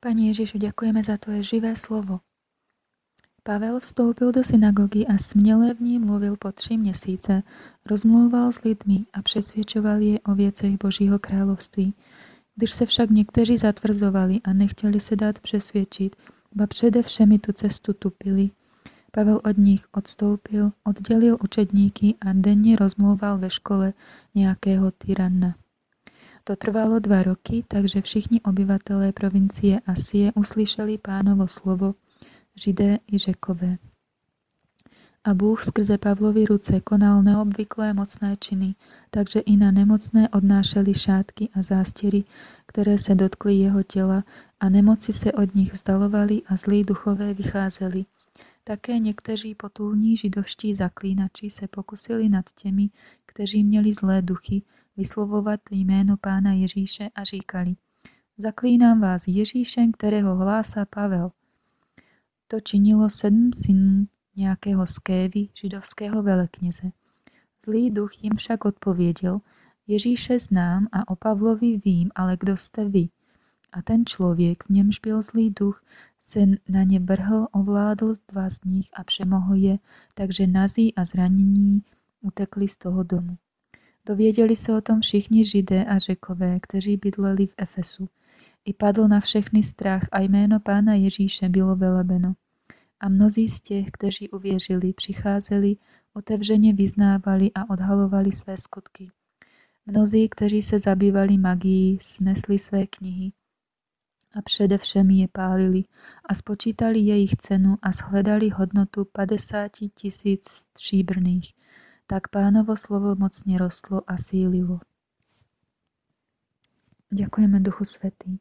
Pani Ježišu, ďakujeme za Tvoje živé slovo. Pavel vstoupil do synagogy a směle v ní mluvil po tři měsíce, rozmlouval s lidmi a přesvědčoval je o věcech Božího království. Když se však někteří zatvrzovali a nechtěli se dát přesvědčit, ba přede všemi tu cestu tupili, Pavel od nich odstoupil, oddělil učedníky a denně rozmlouval ve škole nějakého tyranna. To trvalo dva roky, takže všichni obyvatelé provincie Asie uslyšeli pánovo slovo, židé i řekové. A Bůh skrze Pavlovy ruce konal neobvyklé mocné činy, takže i na nemocné odnášeli šátky a zástěry, které se dotkly jeho těla a nemoci se od nich vzdalovali a zlí duchové vycházeli. Také někteří potulní židovští zaklínači se pokusili nad těmi, kteří měli zlé duchy, vyslovovat jméno pána Ježíše a říkali, zaklínám vás Ježíšem, kterého hlásá Pavel. To činilo sedm synů nějakého skévy, židovského velekněze. Zlý duch jim však odpověděl, Ježíše znám a o Pavlovi vím, ale kdo jste vy? A ten člověk, v němž byl zlý duch, se na ně vrhl, ovládl dva z nich a přemohl je, takže nazí a zranění utekli z toho domu. Dověděli se o tom všichni židé a řekové, kteří bydleli v Efesu. I padl na všechny strach a jméno pána Ježíše bylo velebeno. A mnozí z těch, kteří uvěřili, přicházeli, otevřeně vyznávali a odhalovali své skutky. Mnozí, kteří se zabývali magií, snesli své knihy a především je pálili a spočítali jejich cenu a shledali hodnotu 50 tisíc stříbrných. Tak pánovo slovo mocně rostlo a sílilo. Ďakujeme Duchu Svetý.